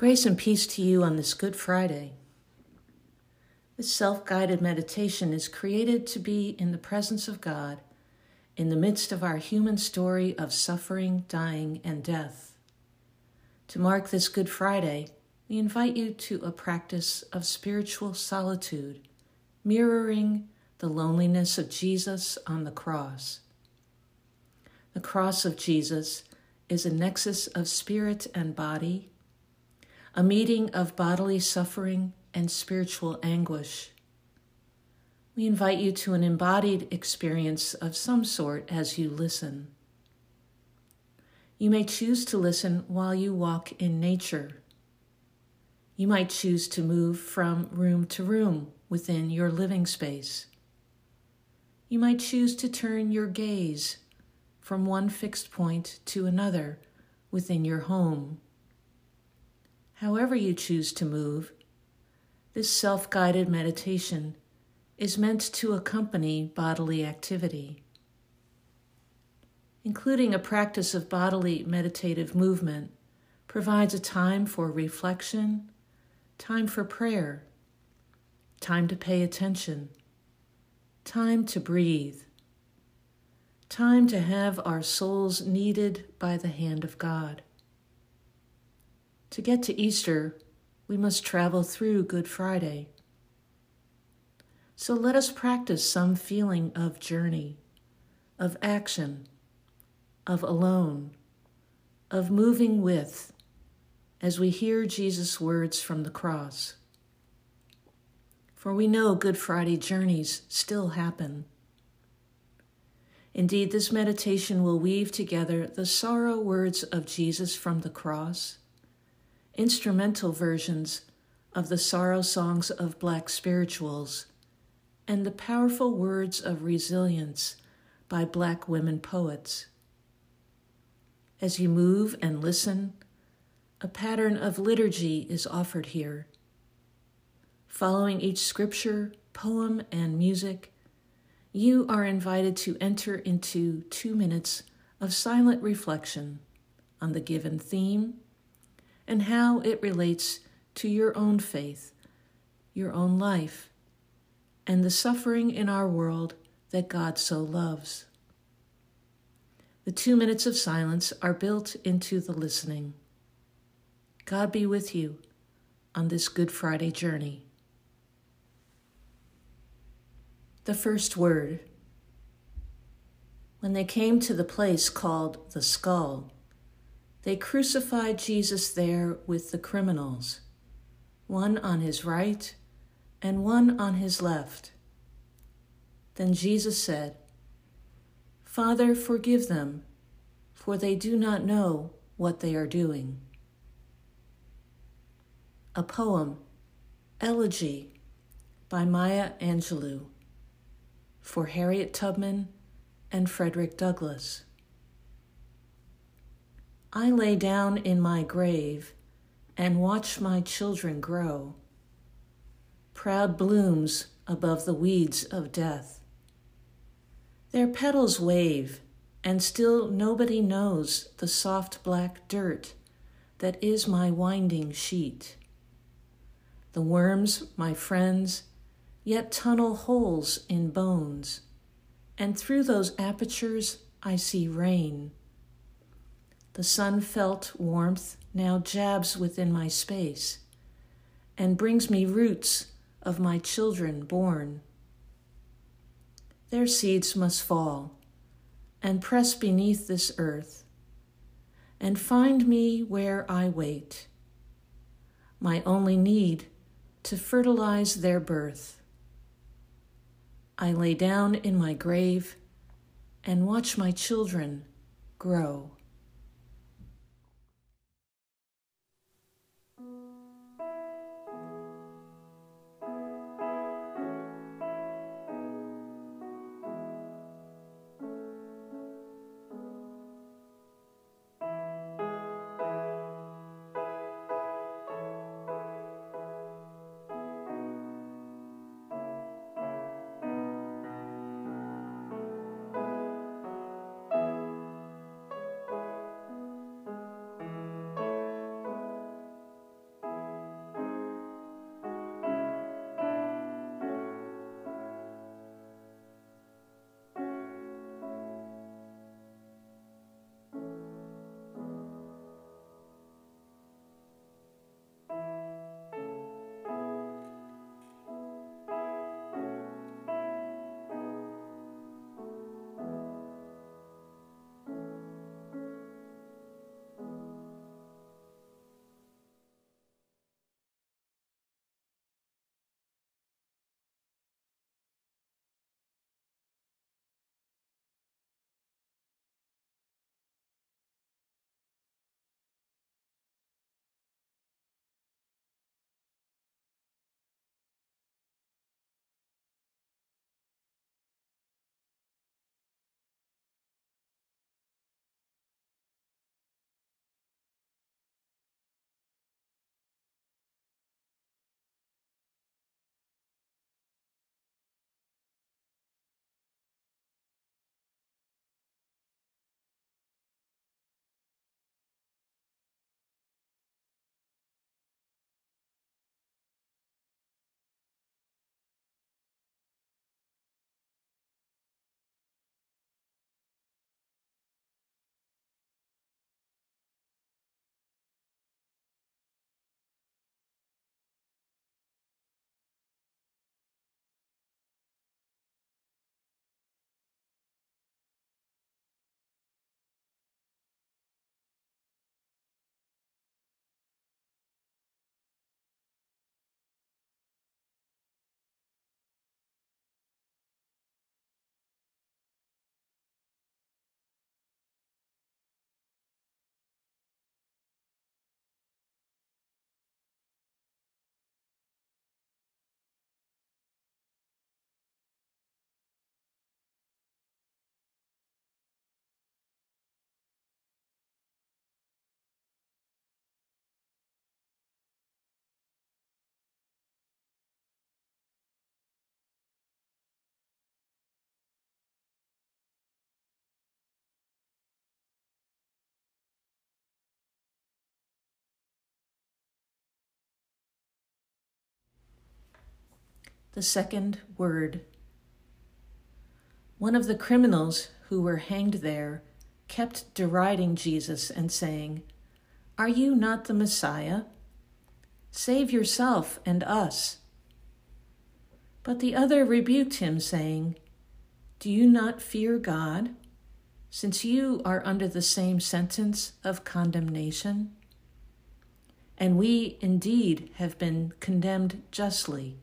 Grace and peace to you on this Good Friday. This self guided meditation is created to be in the presence of God in the midst of our human story of suffering, dying, and death. To mark this Good Friday, we invite you to a practice of spiritual solitude, mirroring the loneliness of Jesus on the cross. The cross of Jesus is a nexus of spirit and body, a meeting of bodily suffering and spiritual anguish. We invite you to an embodied experience of some sort as you listen. You may choose to listen while you walk in nature. You might choose to move from room to room within your living space. You might choose to turn your gaze from one fixed point to another within your home. However, you choose to move, this self guided meditation is meant to accompany bodily activity. Including a practice of bodily meditative movement provides a time for reflection, time for prayer, time to pay attention, time to breathe, time to have our souls kneaded by the hand of God. To get to Easter, we must travel through Good Friday. So let us practice some feeling of journey, of action, of alone, of moving with, as we hear Jesus' words from the cross. For we know Good Friday journeys still happen. Indeed, this meditation will weave together the sorrow words of Jesus from the cross, instrumental versions of the sorrow songs of Black spirituals and the powerful words of resilience by Black women poets. As you move and listen, a pattern of liturgy is offered here. Following each scripture, poem, and music, you are invited to enter into two minutes of silent reflection on the given theme and how it relates to your own faith, your own life, and the suffering in our world that God so loves. The two minutes of silence are built into the listening. God be with you on this Good Friday journey. The first word. When they came to the place called the skull, they crucified Jesus there with the criminals, one on his right and one on his left. Then Jesus said, Father, forgive them, for they do not know what they are doing. A poem, Elegy, by Maya Angelou, for Harriet Tubman and Frederick Douglass. I lay down in my grave and watch my children grow proud blooms above the weeds of death. Their petals wave, and still nobody knows the soft black dirt that is my winding sheet. The worms, my friends, yet tunnel holes in bones, and through those apertures I see rain. The sun felt warmth now jabs within my space and brings me roots of my children born. Their seeds must fall and press beneath this earth, and find me where I wait, my only need to fertilize their birth. I lay down in my grave and watch my children grow. The second word. One of the criminals who were hanged there kept deriding Jesus and saying, Are you not the Messiah? Save yourself and us. But the other rebuked him, saying, Do you not fear God, since you are under the same sentence of condemnation? And we indeed have been condemned justly,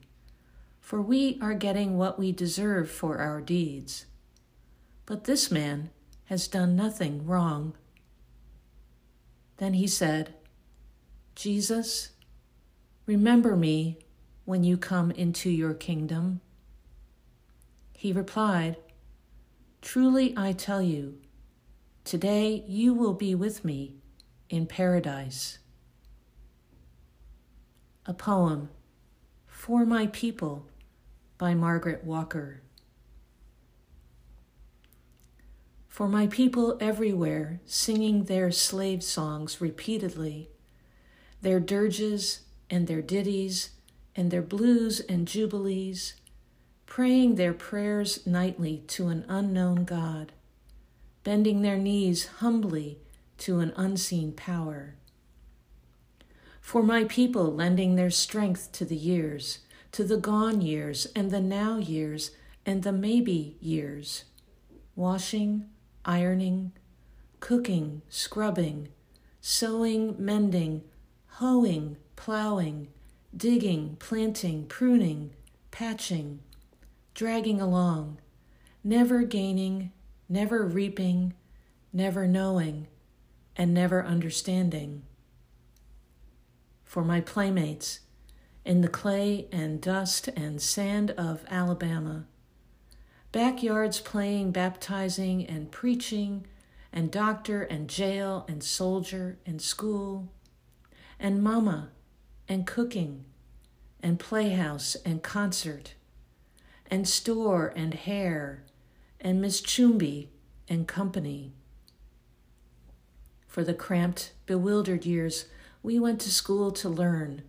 for we are getting what we deserve for our deeds. But this man has done nothing wrong. Then he said, Jesus, remember me when you come into your kingdom. He replied, Truly I tell you, today you will be with me in paradise. A poem, For My People, by Margaret Walker. For my people everywhere singing their slave songs repeatedly, their dirges and their ditties and their blues and jubilees, praying their prayers nightly to an unknown God, bending their knees humbly to an unseen power. For my people lending their strength to the years, to the gone years and the now years and the maybe years, washing, ironing, cooking, scrubbing, sewing, mending, hoeing, plowing, digging, planting, pruning, patching, dragging along, never gaining, never reaping, never knowing, and never understanding. For my playmates in the clay and dust and sand of Alabama, backyards playing, baptizing, and preaching, and doctor and jail and soldier and school, and mama and cooking, and playhouse and concert, and store and hair, and Miss Choomby and company. For the cramped, bewildered years, we went to school to learn,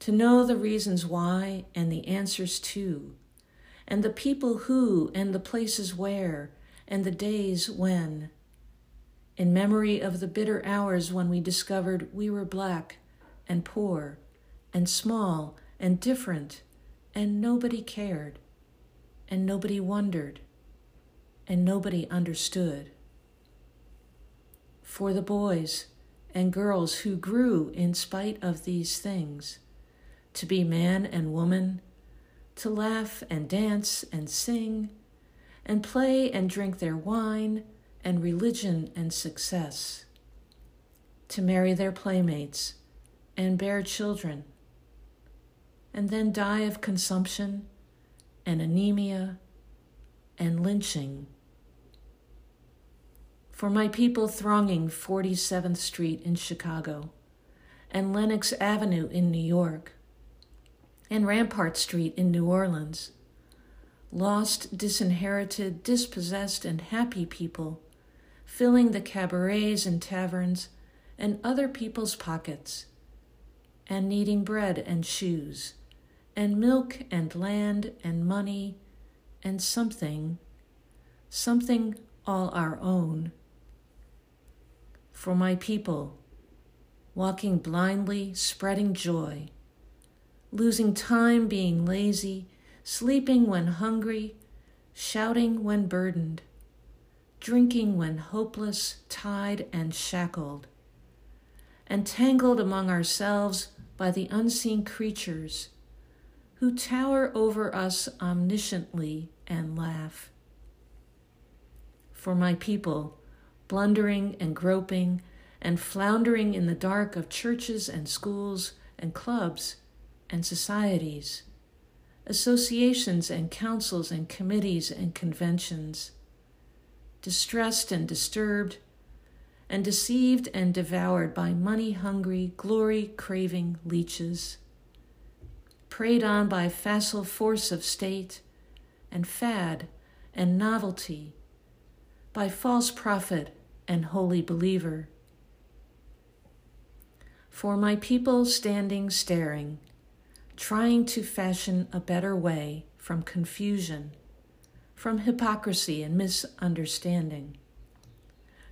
to know the reasons why and the answers to and the people who, and the places where, and the days when. In memory of the bitter hours when we discovered we were black and poor and small and different, and nobody cared, and nobody wondered, and nobody understood. For the boys and girls who grew in spite of these things, to be man and woman to laugh and dance and sing, and play and drink their wine, and religion and success, to marry their playmates and bear children, and then die of consumption and anemia and lynching. For my people thronging 47th Street in Chicago and Lenox Avenue in New York, and Rampart Street in New Orleans. Lost, disinherited, dispossessed, and happy people filling the cabarets and taverns and other people's pockets, and needing bread and shoes, and milk and land and money and something, something all our own. For my people, walking blindly, spreading joy losing time being lazy, sleeping when hungry, shouting when burdened, drinking when hopeless, tied and shackled, entangled among ourselves by the unseen creatures who tower over us omnisciently and laugh. For my people, blundering and groping and floundering in the dark of churches and schools and clubs, and societies, associations and councils and committees and conventions, distressed and disturbed, and deceived and devoured by money hungry, glory craving leeches, preyed on by facile force of state and fad and novelty, by false prophet and holy believer. For my people standing staring, trying to fashion a better way from confusion, from hypocrisy and misunderstanding,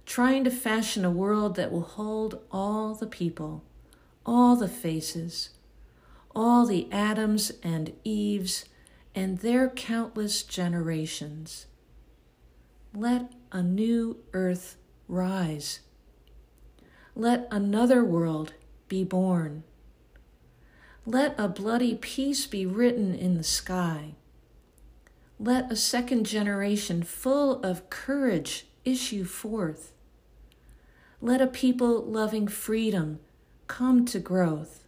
trying to fashion a world that will hold all the people, all the faces, all the Adams and Eves and their countless generations. Let a new earth rise. Let another world be born. Let a bloody peace be written in the sky. Let a second generation full of courage issue forth. Let a people loving freedom come to growth.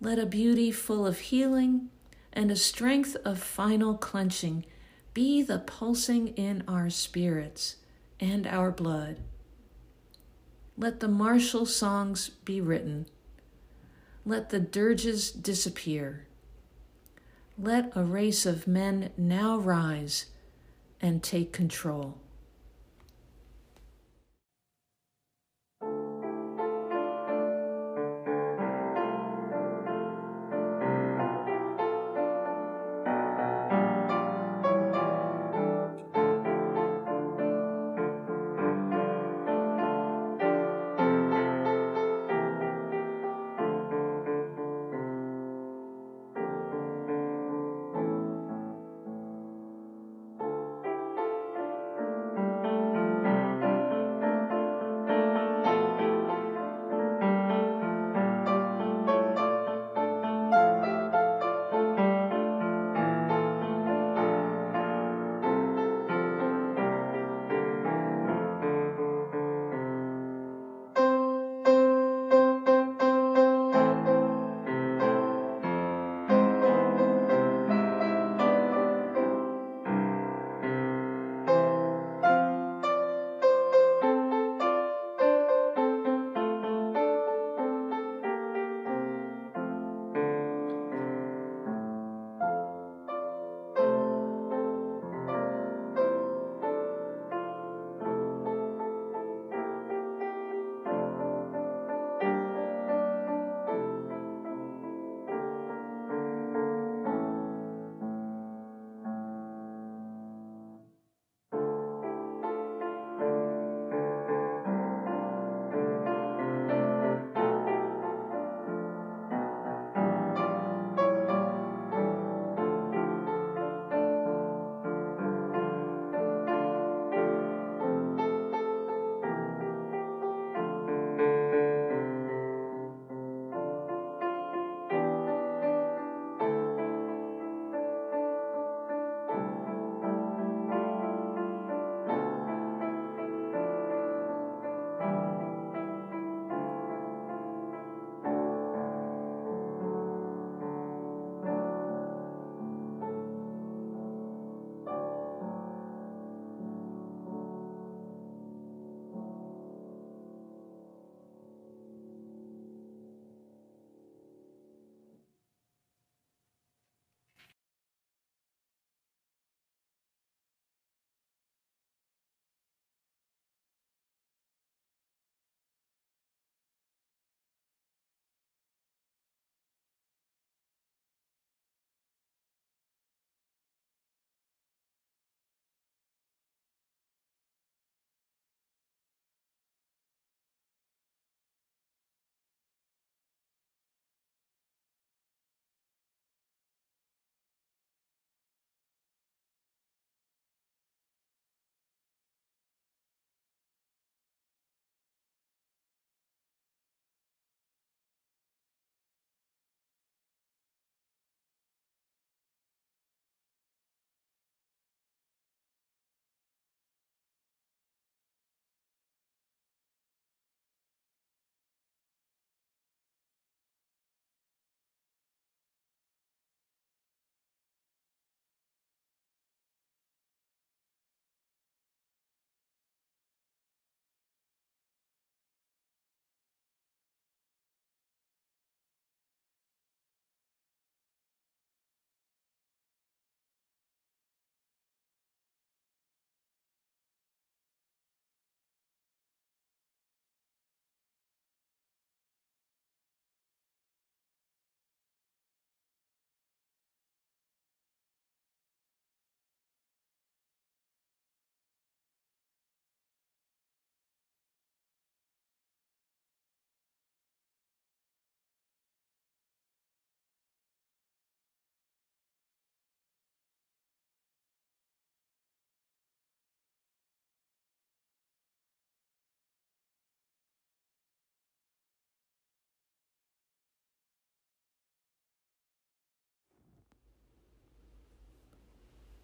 Let a beauty full of healing and a strength of final clenching be the pulsing in our spirits and our blood. Let the martial songs be written let the dirges disappear. Let a race of men now rise and take control.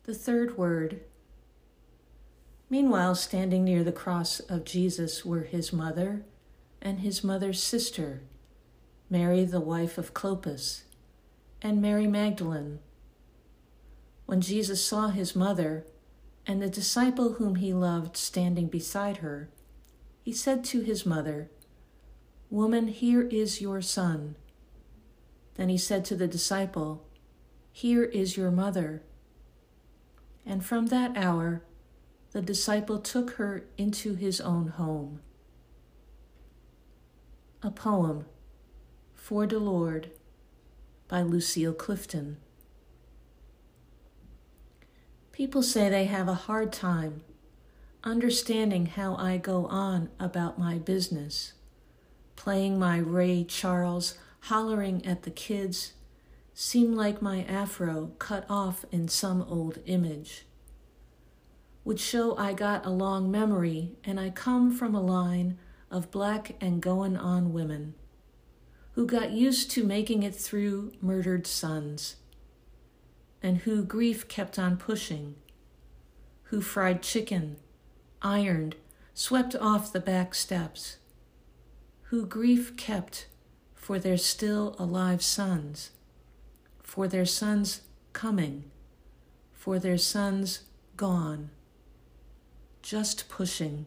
The third word. Meanwhile, standing near the cross of Jesus were his mother and his mother's sister, Mary, the wife of Clopas, and Mary Magdalene. When Jesus saw his mother and the disciple whom he loved standing beside her, he said to his mother, Woman, here is your son. Then he said to the disciple, Here is your mother. And from that hour, the disciple took her into his own home. A poem, For the Lord, by Lucille Clifton. People say they have a hard time understanding how I go on about my business, playing my Ray Charles, hollering at the kids, seem like my afro cut off in some old image. Would show I got a long memory and I come from a line of black and goin' on women who got used to making it through murdered sons and who grief kept on pushing, who fried chicken, ironed, swept off the back steps, who grief kept for their still alive sons, for their sons coming, for their sons gone, just pushing.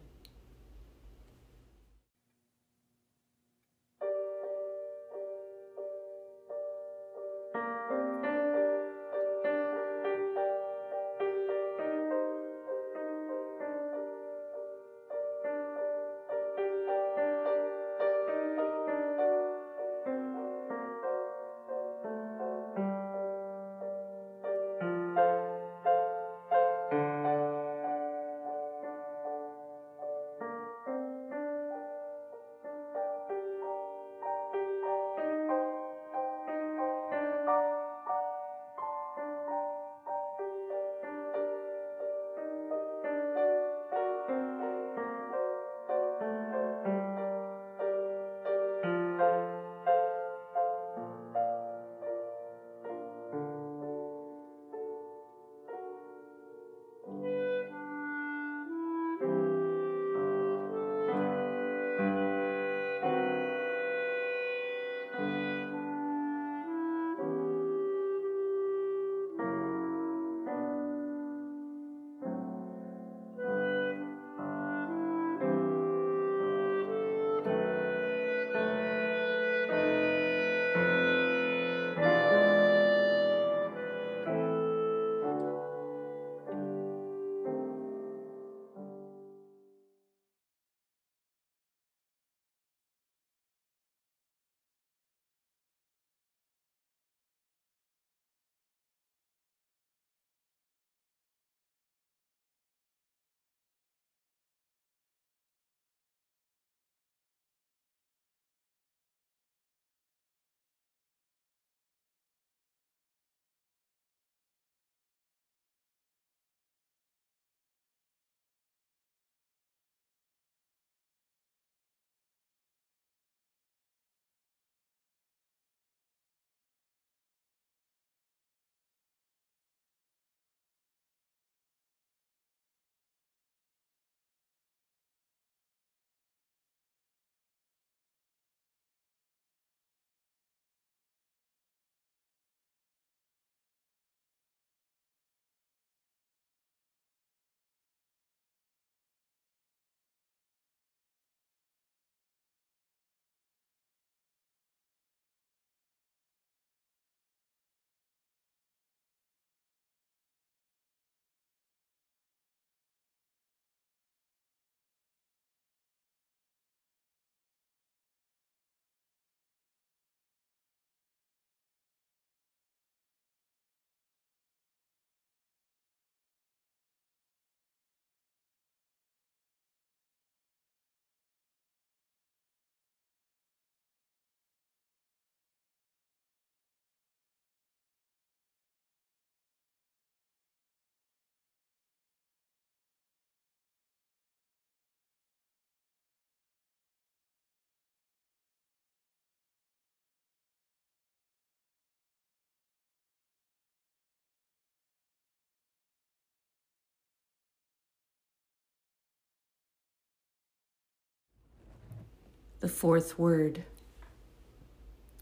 The fourth word.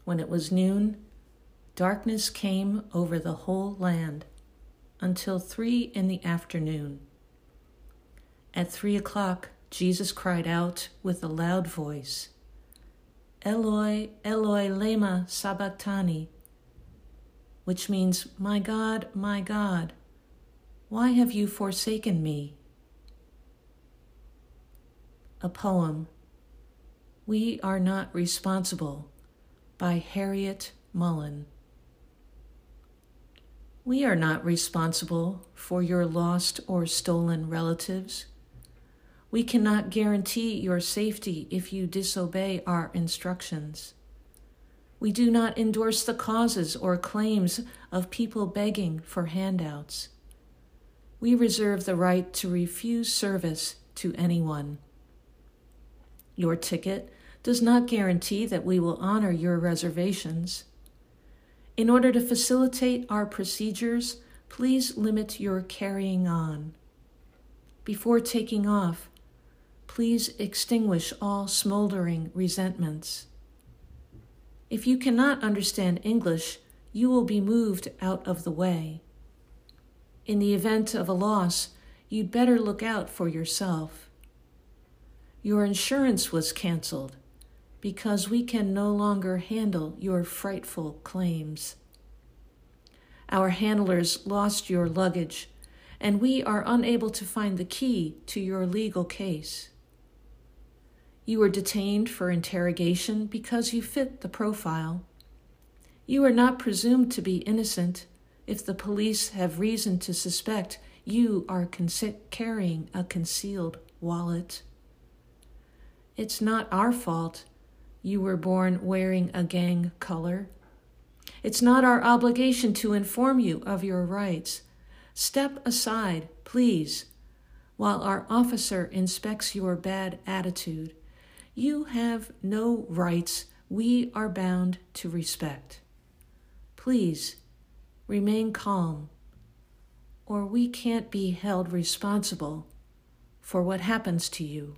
When it was noon, darkness came over the whole land until three in the afternoon. At three o'clock, Jesus cried out with a loud voice, Eloi, Eloi, lema sabachthani, which means, My God, my God, why have you forsaken me? A poem, We Are Not Responsible, by Harryette Mullen. We are not responsible for your lost or stolen relatives. We cannot guarantee your safety if you disobey our instructions. We do not endorse the causes or claims of people begging for handouts. We reserve the right to refuse service to anyone. Your ticket does not guarantee that we will honor your reservations. In order to facilitate our procedures, please limit your carrying on. Before taking off, please extinguish all smoldering resentments. If you cannot understand English, you will be moved out of the way. In the event of a loss, you'd better look out for yourself. Your insurance was canceled because we can no longer handle your frightful claims. Our handlers lost your luggage, and we are unable to find the key to your legal case. You were detained for interrogation because you fit the profile. You are not presumed to be innocent if the police have reason to suspect you are carrying a concealed wallet. It's not our fault you were born wearing a gang color. It's not our obligation to inform you of your rights. Step aside, please, while our officer inspects your bad attitude. You have no rights we are bound to respect. Please remain calm, or we can't be held responsible for what happens to you.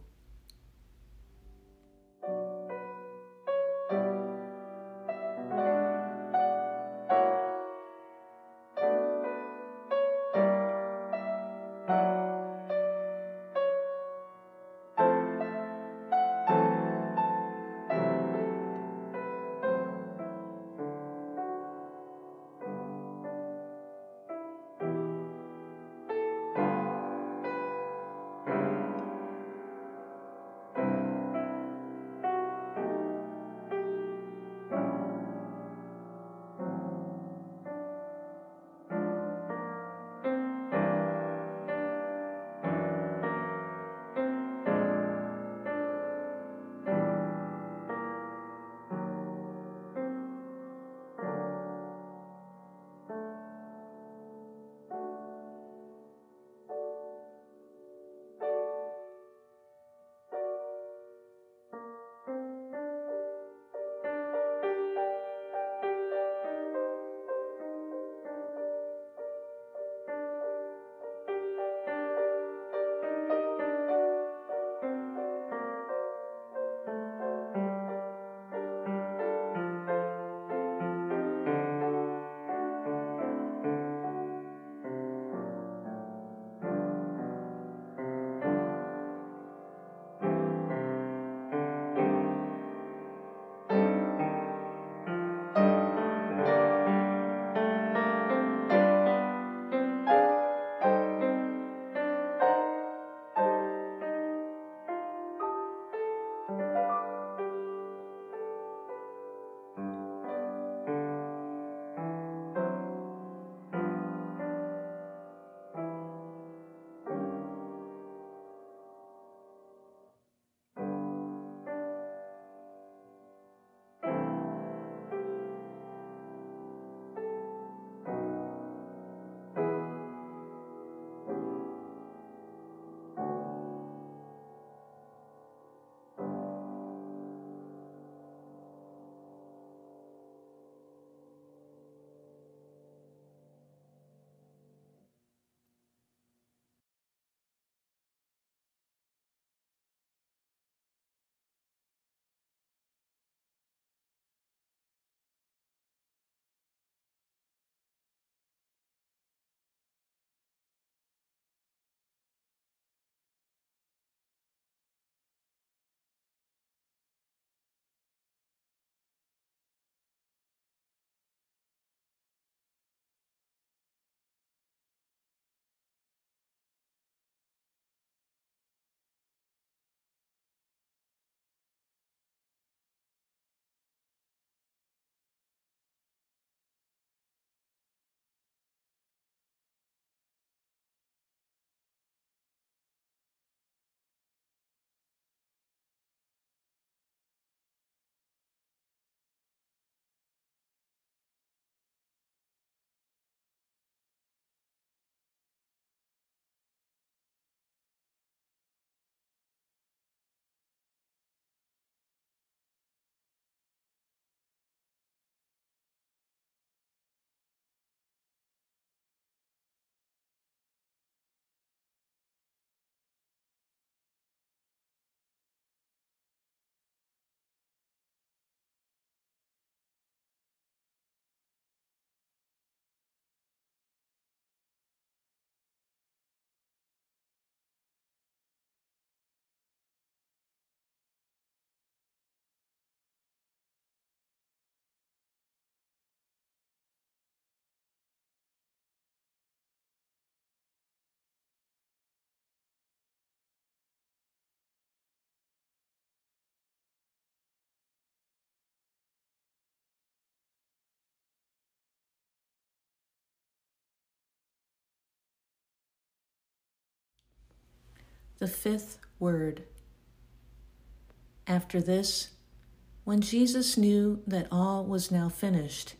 The fifth word. After this, when Jesus knew that all was now finished,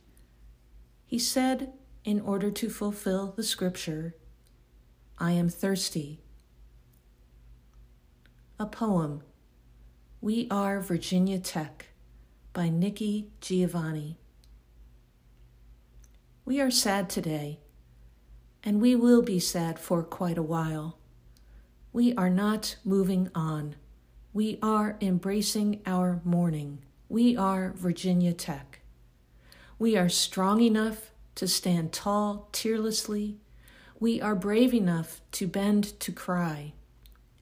he said, in order to fulfill the scripture, I am thirsty. A poem, We Are Virginia Tech, by Nikki Giovanni. We are sad today, and we will be sad for quite a while. We are not moving on. We are embracing our mourning. We are Virginia Tech. We are strong enough to stand tall tearlessly. We are brave enough to bend to cry.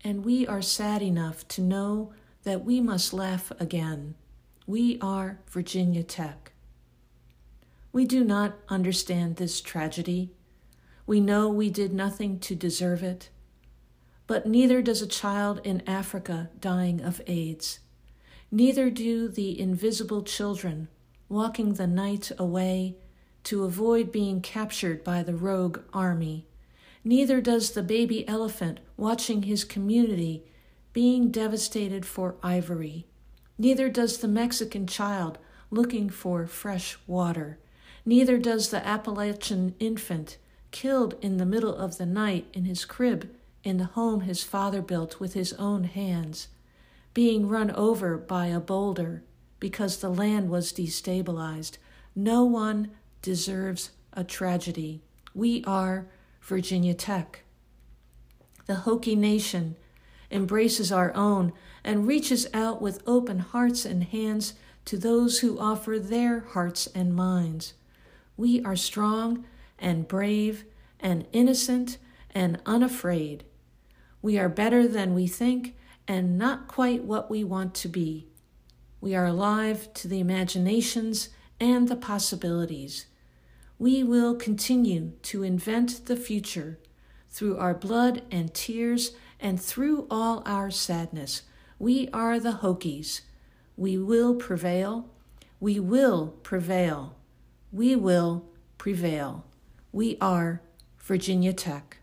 And we are sad enough to know that we must laugh again. We are Virginia Tech. We do not understand this tragedy. We know we did nothing to deserve it but neither does a child in Africa dying of AIDS. Neither do the invisible children walking the night away to avoid being captured by the rogue army. Neither does the baby elephant watching his community being devastated for ivory. Neither does the Mexican child looking for fresh water. Neither does the Appalachian infant killed in the middle of the night in his crib in the home his father built with his own hands, being run over by a boulder because the land was destabilized. No one deserves a tragedy. We are Virginia Tech. The Hokie Nation embraces our own and reaches out with open hearts and hands to those who offer their hearts and minds. We are strong and brave and innocent and unafraid. We are better than we think and not quite what we want to be. We are alive to the imaginations and the possibilities. We will continue to invent the future through our blood and tears and through all our sadness. We are the Hokies. We will prevail. We will prevail. We will prevail. We are Virginia Tech.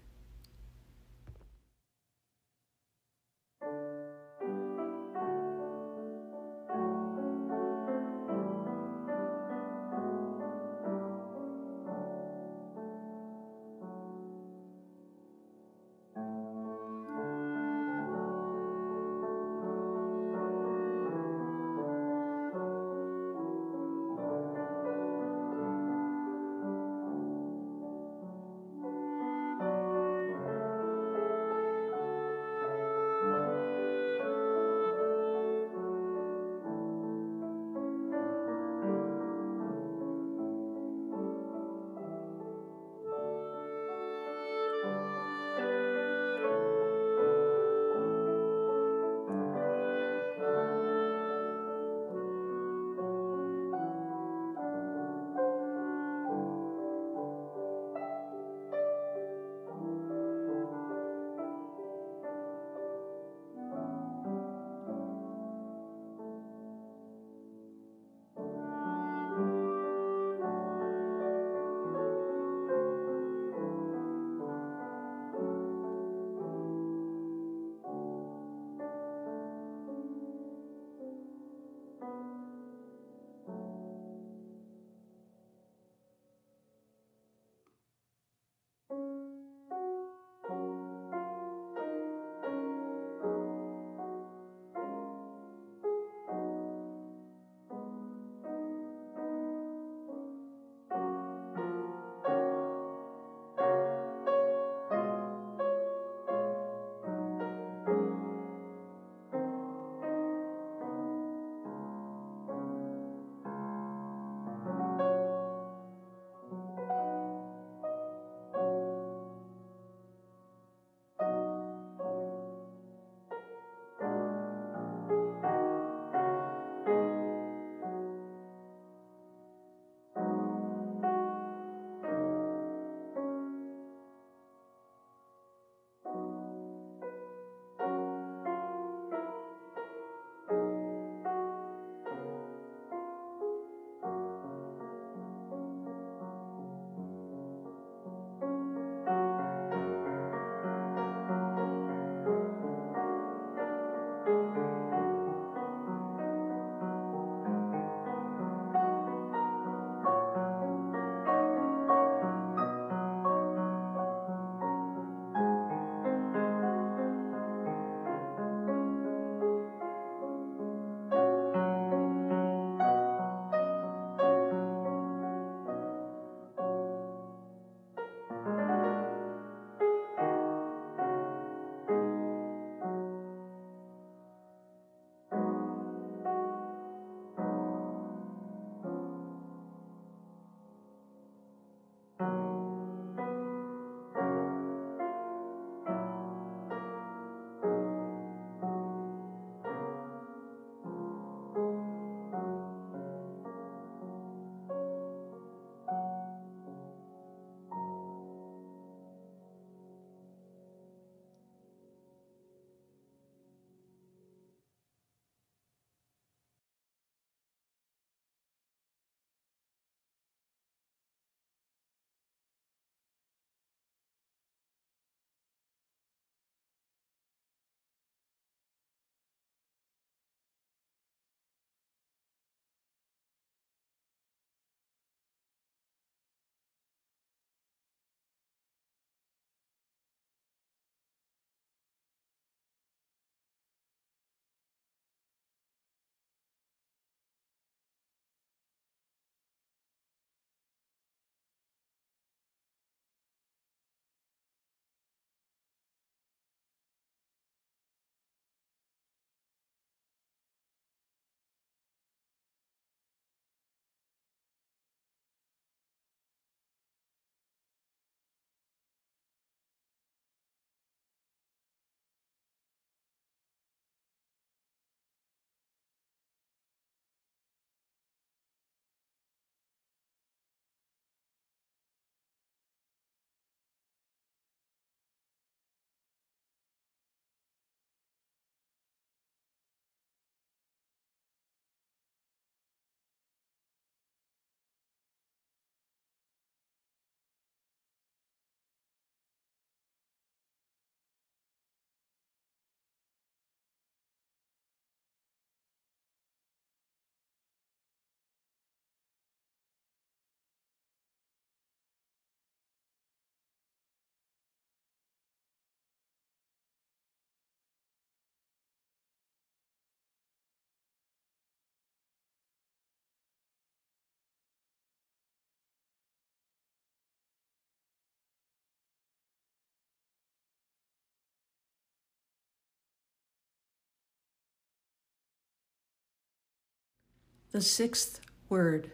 The sixth word.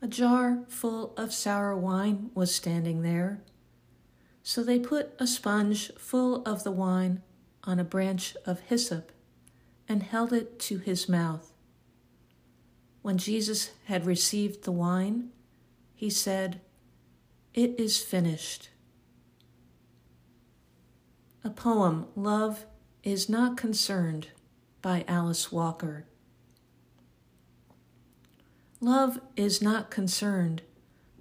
A jar full of sour wine was standing there. So they put a sponge full of the wine on a branch of hyssop and held it to his mouth. When Jesus had received the wine, he said, It is finished. A poem, Love is Not Concerned, by Alice Walker. Love is not concerned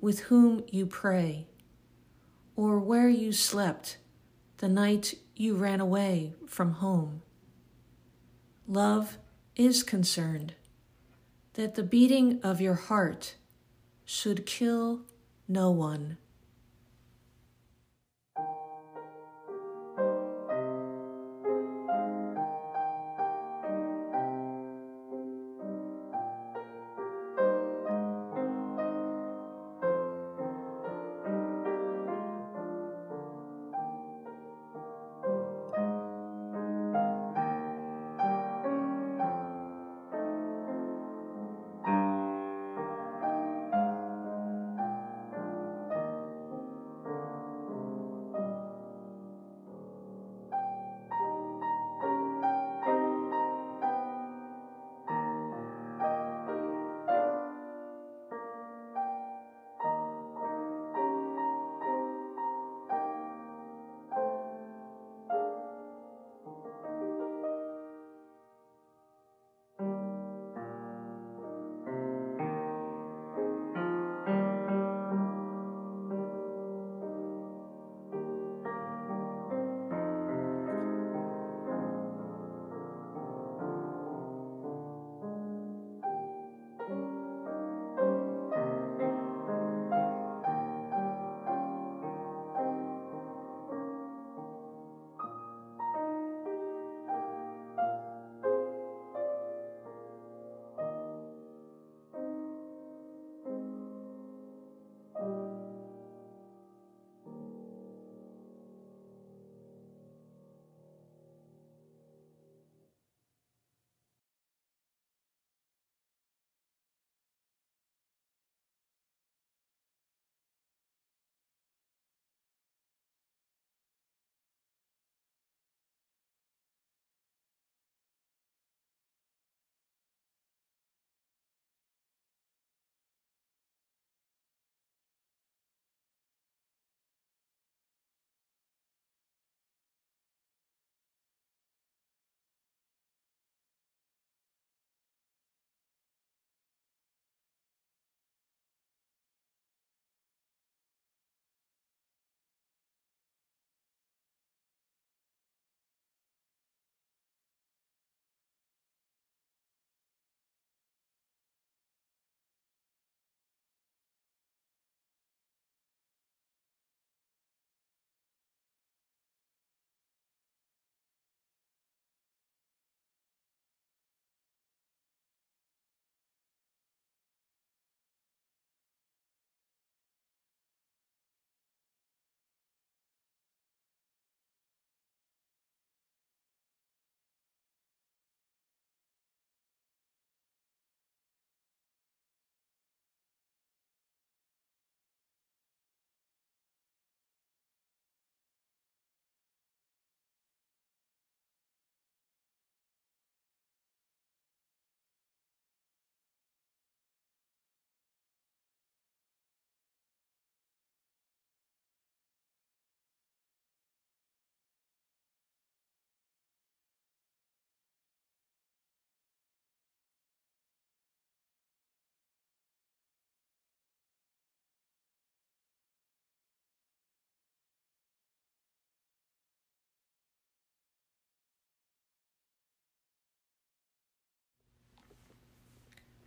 with whom you pray, or where you slept the night you ran away from home. Love is concerned that the beating of your heart should kill no one.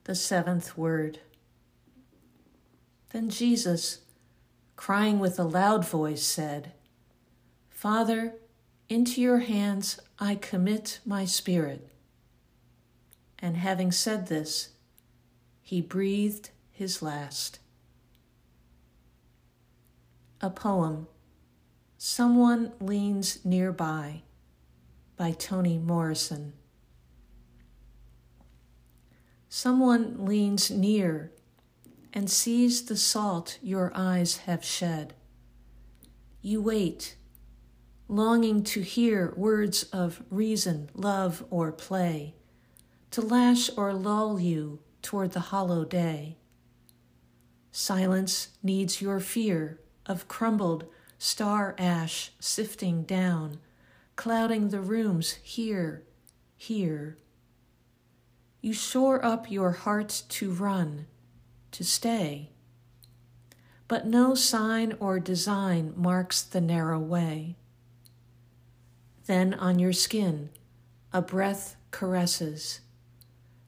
The seventh word. Then Jesus, crying with a loud voice, said, Father, into your hands I commit my spirit. And having said this, he breathed his last. A poem, Someone Leans Nearby, by Toni Morrison. Someone leans near and sees the salt your eyes have shed. You wait, longing to hear words of reason, love, or play, to lash or lull you toward the hollow day. Silence needs your fear of crumbled star ash sifting down, clouding the rooms here, here. You shore up your heart to run, to stay. But no sign or design marks the narrow way. Then on your skin, a breath caresses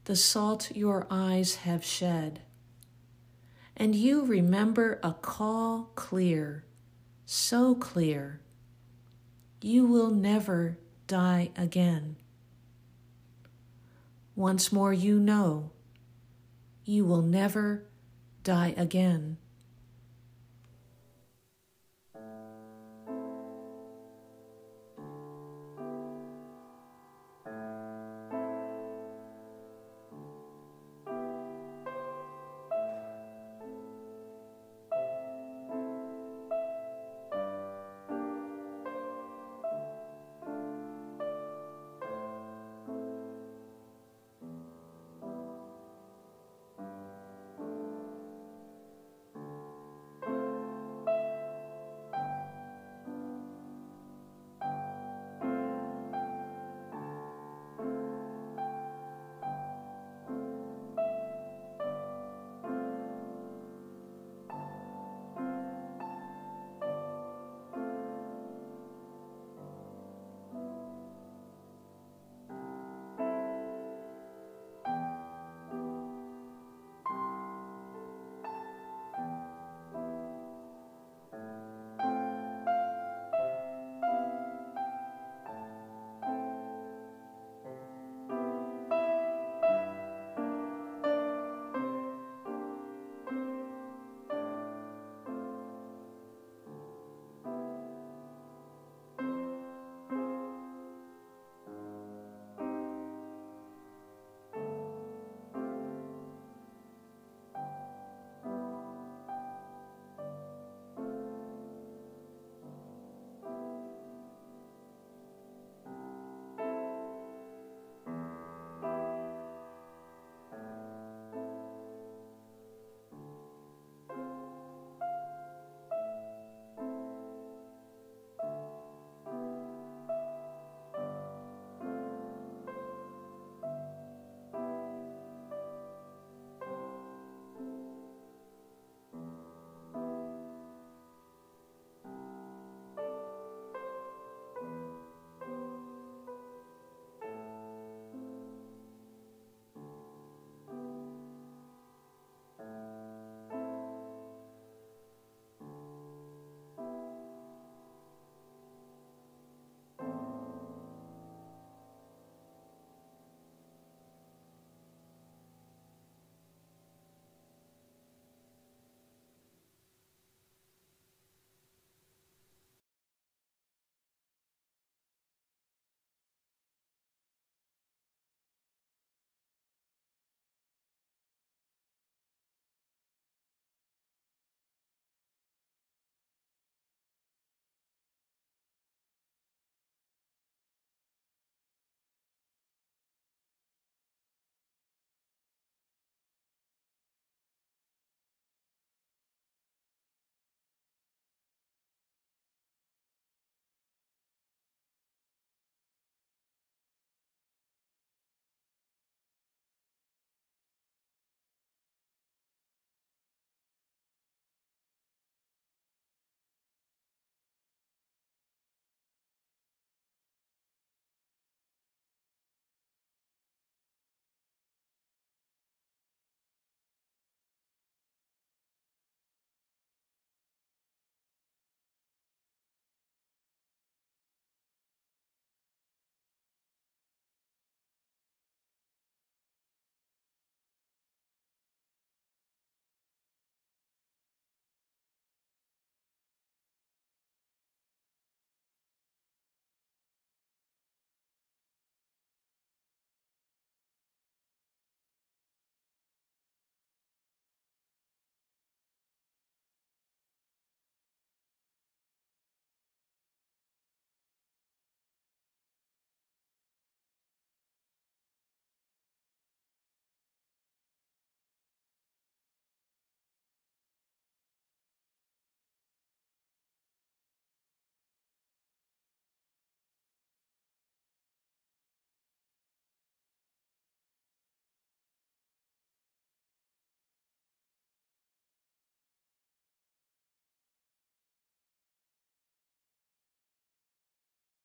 the salt your eyes have shed. And you remember a call clear, so clear. You will never die again. Once more, you know you will never die again.